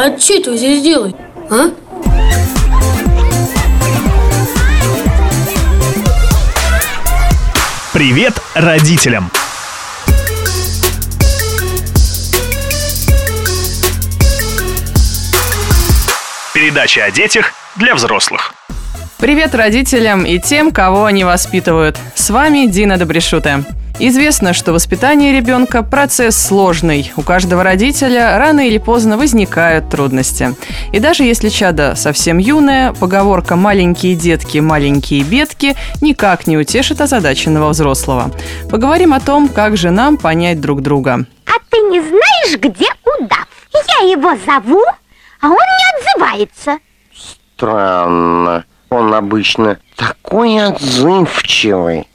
А что это вы здесь делаете, а? Привет родителям! Передача о детях для взрослых. Привет родителям и тем, кого они воспитывают. С вами Дина Добрешута. Известно, что воспитание ребенка – процесс сложный. У каждого родителя рано или поздно возникают трудности. И даже если чадо совсем юное, поговорка «маленькие детки, маленькие бедки» никак не утешит озадаченного взрослого. Поговорим о том, как же нам понять друг друга. А ты не знаешь, где удав? Я его зову, а он не отзывается. Странно. Он обычно такой отзывчивый.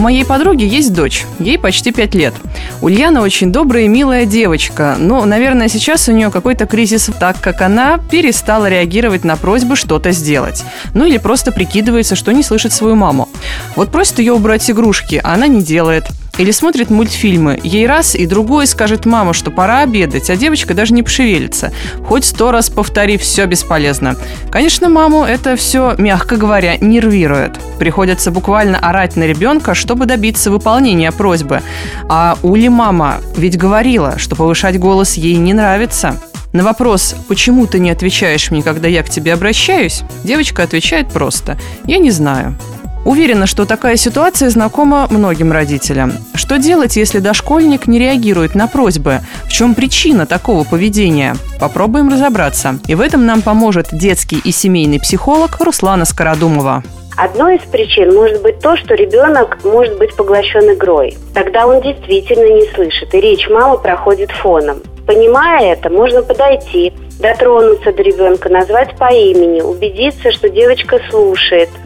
Моей подруги есть дочь, ей почти пять лет. Ульяна очень добрая и милая девочка, но, наверное, сейчас у нее какой-то кризис, так как она перестала реагировать на просьбы что-то сделать. Ну или просто прикидывается, что не слышит свою маму. Вот просит ее убрать игрушки, а она не делает – или смотрит мультфильмы. Ей раз и другой скажет мама, что пора обедать, а девочка даже не пошевелится. Хоть сто раз повтори, все бесполезно. Конечно, маму это все, мягко говоря, нервирует. Приходится буквально орать на ребенка, чтобы добиться выполнения просьбы. А Ули мама ведь говорила, что повышать голос ей не нравится. На вопрос «Почему ты не отвечаешь мне, когда я к тебе обращаюсь?» девочка отвечает просто «Я не знаю». Уверена, что такая ситуация знакома многим родителям. Что делать, если дошкольник не реагирует на просьбы? В чем причина такого поведения? Попробуем разобраться. И в этом нам поможет детский и семейный психолог Руслана Скородумова. Одной из причин может быть то, что ребенок может быть поглощен игрой. Тогда он действительно не слышит, и речь мамы проходит фоном. Понимая это, можно подойти, дотронуться до ребенка, назвать по имени, убедиться, что девочка слушает –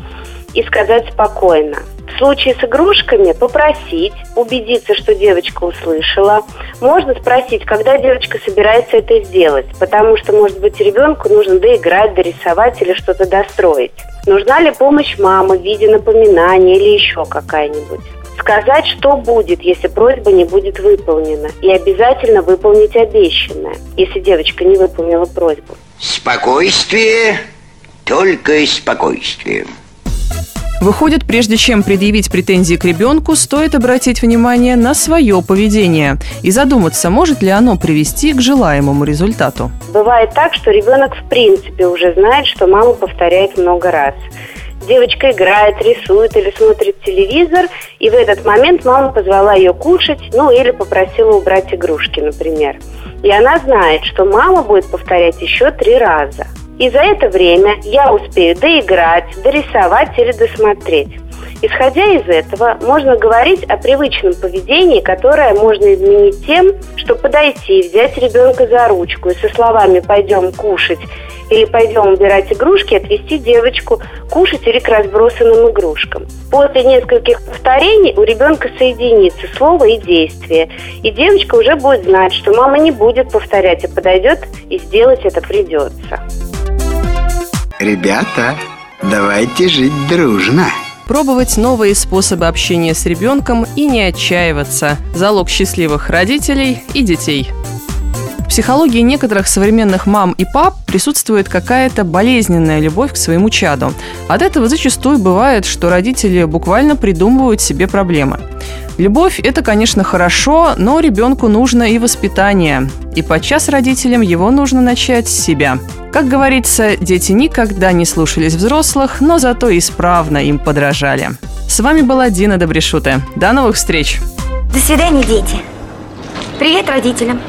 и сказать спокойно. В случае с игрушками попросить, убедиться, что девочка услышала. Можно спросить, когда девочка собирается это сделать, потому что, может быть, ребенку нужно доиграть, дорисовать или что-то достроить. Нужна ли помощь мамы в виде напоминания или еще какая-нибудь. Сказать, что будет, если просьба не будет выполнена. И обязательно выполнить обещанное, если девочка не выполнила просьбу. Спокойствие, только спокойствие. Выходит, прежде чем предъявить претензии к ребенку, стоит обратить внимание на свое поведение и задуматься, может ли оно привести к желаемому результату. Бывает так, что ребенок в принципе уже знает, что мама повторяет много раз. Девочка играет, рисует или смотрит телевизор, и в этот момент мама позвала ее кушать, ну или попросила убрать игрушки, например. И она знает, что мама будет повторять еще три раза – и за это время я успею доиграть, дорисовать или досмотреть. Исходя из этого, можно говорить о привычном поведении, которое можно изменить тем, что подойти, взять ребенка за ручку и со словами «пойдем кушать» или «пойдем убирать игрушки» отвести девочку кушать или к разбросанным игрушкам. После нескольких повторений у ребенка соединится слово и действие, и девочка уже будет знать, что мама не будет повторять, а подойдет и сделать это придется. Ребята, давайте жить дружно. Пробовать новые способы общения с ребенком и не отчаиваться. Залог счастливых родителей и детей. В психологии некоторых современных мам и пап присутствует какая-то болезненная любовь к своему чаду. От этого зачастую бывает, что родители буквально придумывают себе проблемы. Любовь – это, конечно, хорошо, но ребенку нужно и воспитание. И подчас родителям его нужно начать с себя. Как говорится, дети никогда не слушались взрослых, но зато исправно им подражали. С вами была Дина Добрешута. До новых встреч! До свидания, дети. Привет родителям.